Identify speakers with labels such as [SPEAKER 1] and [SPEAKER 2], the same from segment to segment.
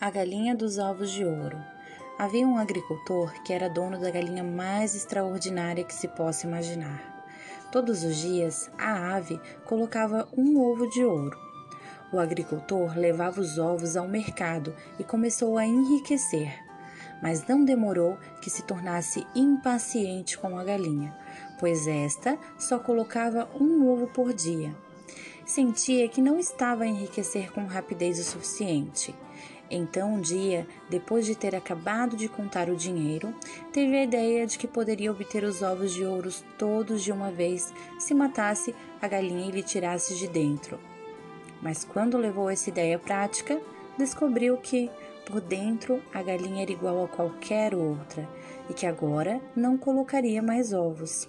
[SPEAKER 1] A galinha dos ovos de ouro. Havia um agricultor que era dono da galinha mais extraordinária que se possa imaginar. Todos os dias, a ave colocava um ovo de ouro. O agricultor levava os ovos ao mercado e começou a enriquecer. Mas não demorou que se tornasse impaciente com a galinha, pois esta só colocava um ovo por dia. Sentia que não estava a enriquecer com rapidez o suficiente então, um dia, depois de ter acabado de contar o dinheiro, teve a ideia de que poderia obter os ovos de ouro todos de uma vez se matasse a galinha e lhe tirasse de dentro. Mas quando levou essa ideia à prática, descobriu que, por dentro, a galinha era igual a qualquer outra e que agora não colocaria mais ovos.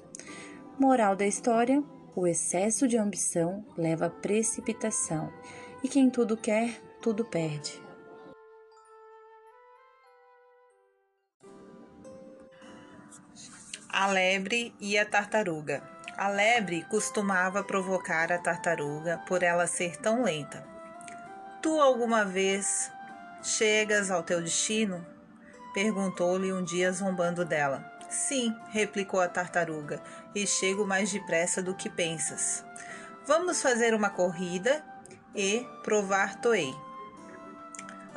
[SPEAKER 1] Moral da história: o excesso de ambição leva à precipitação, e quem tudo quer, tudo perde.
[SPEAKER 2] A lebre e a tartaruga. A lebre costumava provocar a tartaruga por ela ser tão lenta. Tu alguma vez chegas ao teu destino? Perguntou-lhe um dia zombando dela. Sim, replicou a tartaruga, e chego mais depressa do que pensas. Vamos fazer uma corrida e provar toei.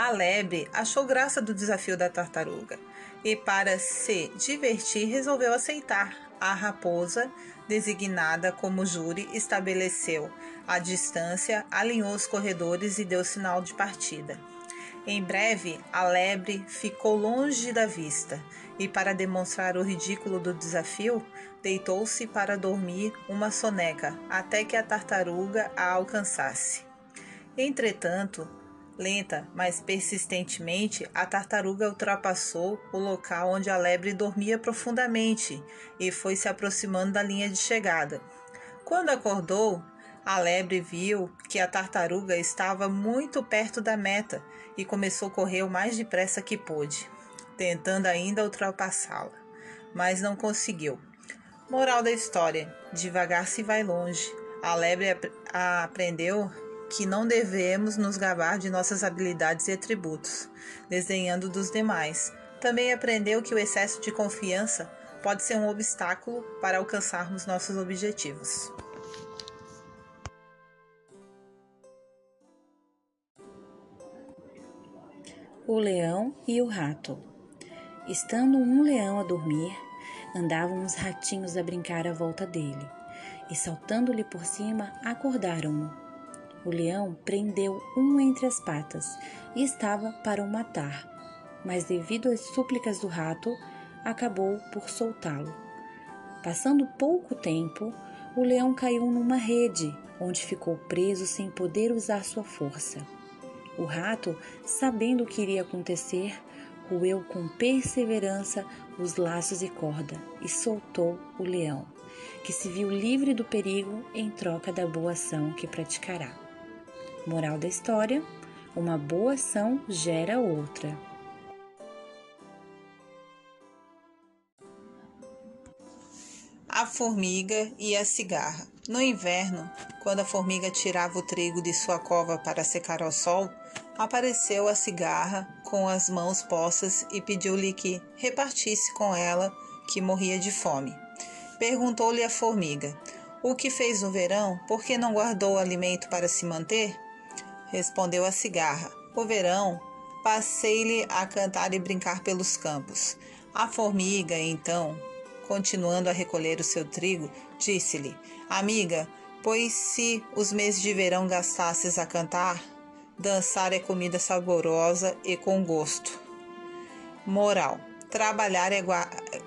[SPEAKER 2] A lebre achou graça do desafio da tartaruga e, para se divertir, resolveu aceitar. A raposa, designada como júri, estabeleceu a distância, alinhou os corredores e deu sinal de partida. Em breve, a lebre ficou longe da vista e, para demonstrar o ridículo do desafio, deitou-se para dormir uma soneca até que a tartaruga a alcançasse. Entretanto, Lenta, mas persistentemente, a tartaruga ultrapassou o local onde a lebre dormia profundamente e foi se aproximando da linha de chegada. Quando acordou, a lebre viu que a tartaruga estava muito perto da meta e começou a correr o mais depressa que pôde, tentando ainda ultrapassá-la, mas não conseguiu. Moral da história: devagar se vai longe. A lebre ap aprendeu que não devemos nos gabar de nossas habilidades e atributos, desenhando dos demais. Também aprendeu que o excesso de confiança pode ser um obstáculo para alcançarmos nossos objetivos.
[SPEAKER 1] O leão e o rato. Estando um leão a dormir, andavam uns ratinhos a brincar à volta dele, e saltando-lhe por cima, acordaram-no. O leão prendeu um entre as patas e estava para o matar, mas devido às súplicas do rato, acabou por soltá-lo. Passando pouco tempo, o leão caiu numa rede, onde ficou preso sem poder usar sua força. O rato, sabendo o que iria acontecer, roeu com perseverança os laços e corda e soltou o leão, que se viu livre do perigo em troca da boa ação que praticará. Moral da história: uma boa ação gera outra.
[SPEAKER 2] A formiga e a cigarra. No inverno, quando a formiga tirava o trigo de sua cova para secar ao sol, apareceu a cigarra com as mãos postas e pediu-lhe que repartisse com ela, que morria de fome. Perguntou-lhe a formiga: O que fez no verão? Por que não guardou alimento para se manter? Respondeu a cigarra. O verão, passei-lhe a cantar e brincar pelos campos. A formiga, então, continuando a recolher o seu trigo, disse-lhe: Amiga, pois se os meses de verão gastasses a cantar, dançar é comida saborosa e com gosto. Moral: trabalhar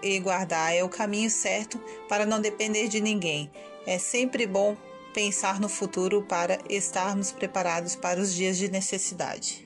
[SPEAKER 2] e guardar é o caminho certo para não depender de ninguém. É sempre bom pensar no futuro para estarmos preparados para os dias de necessidade.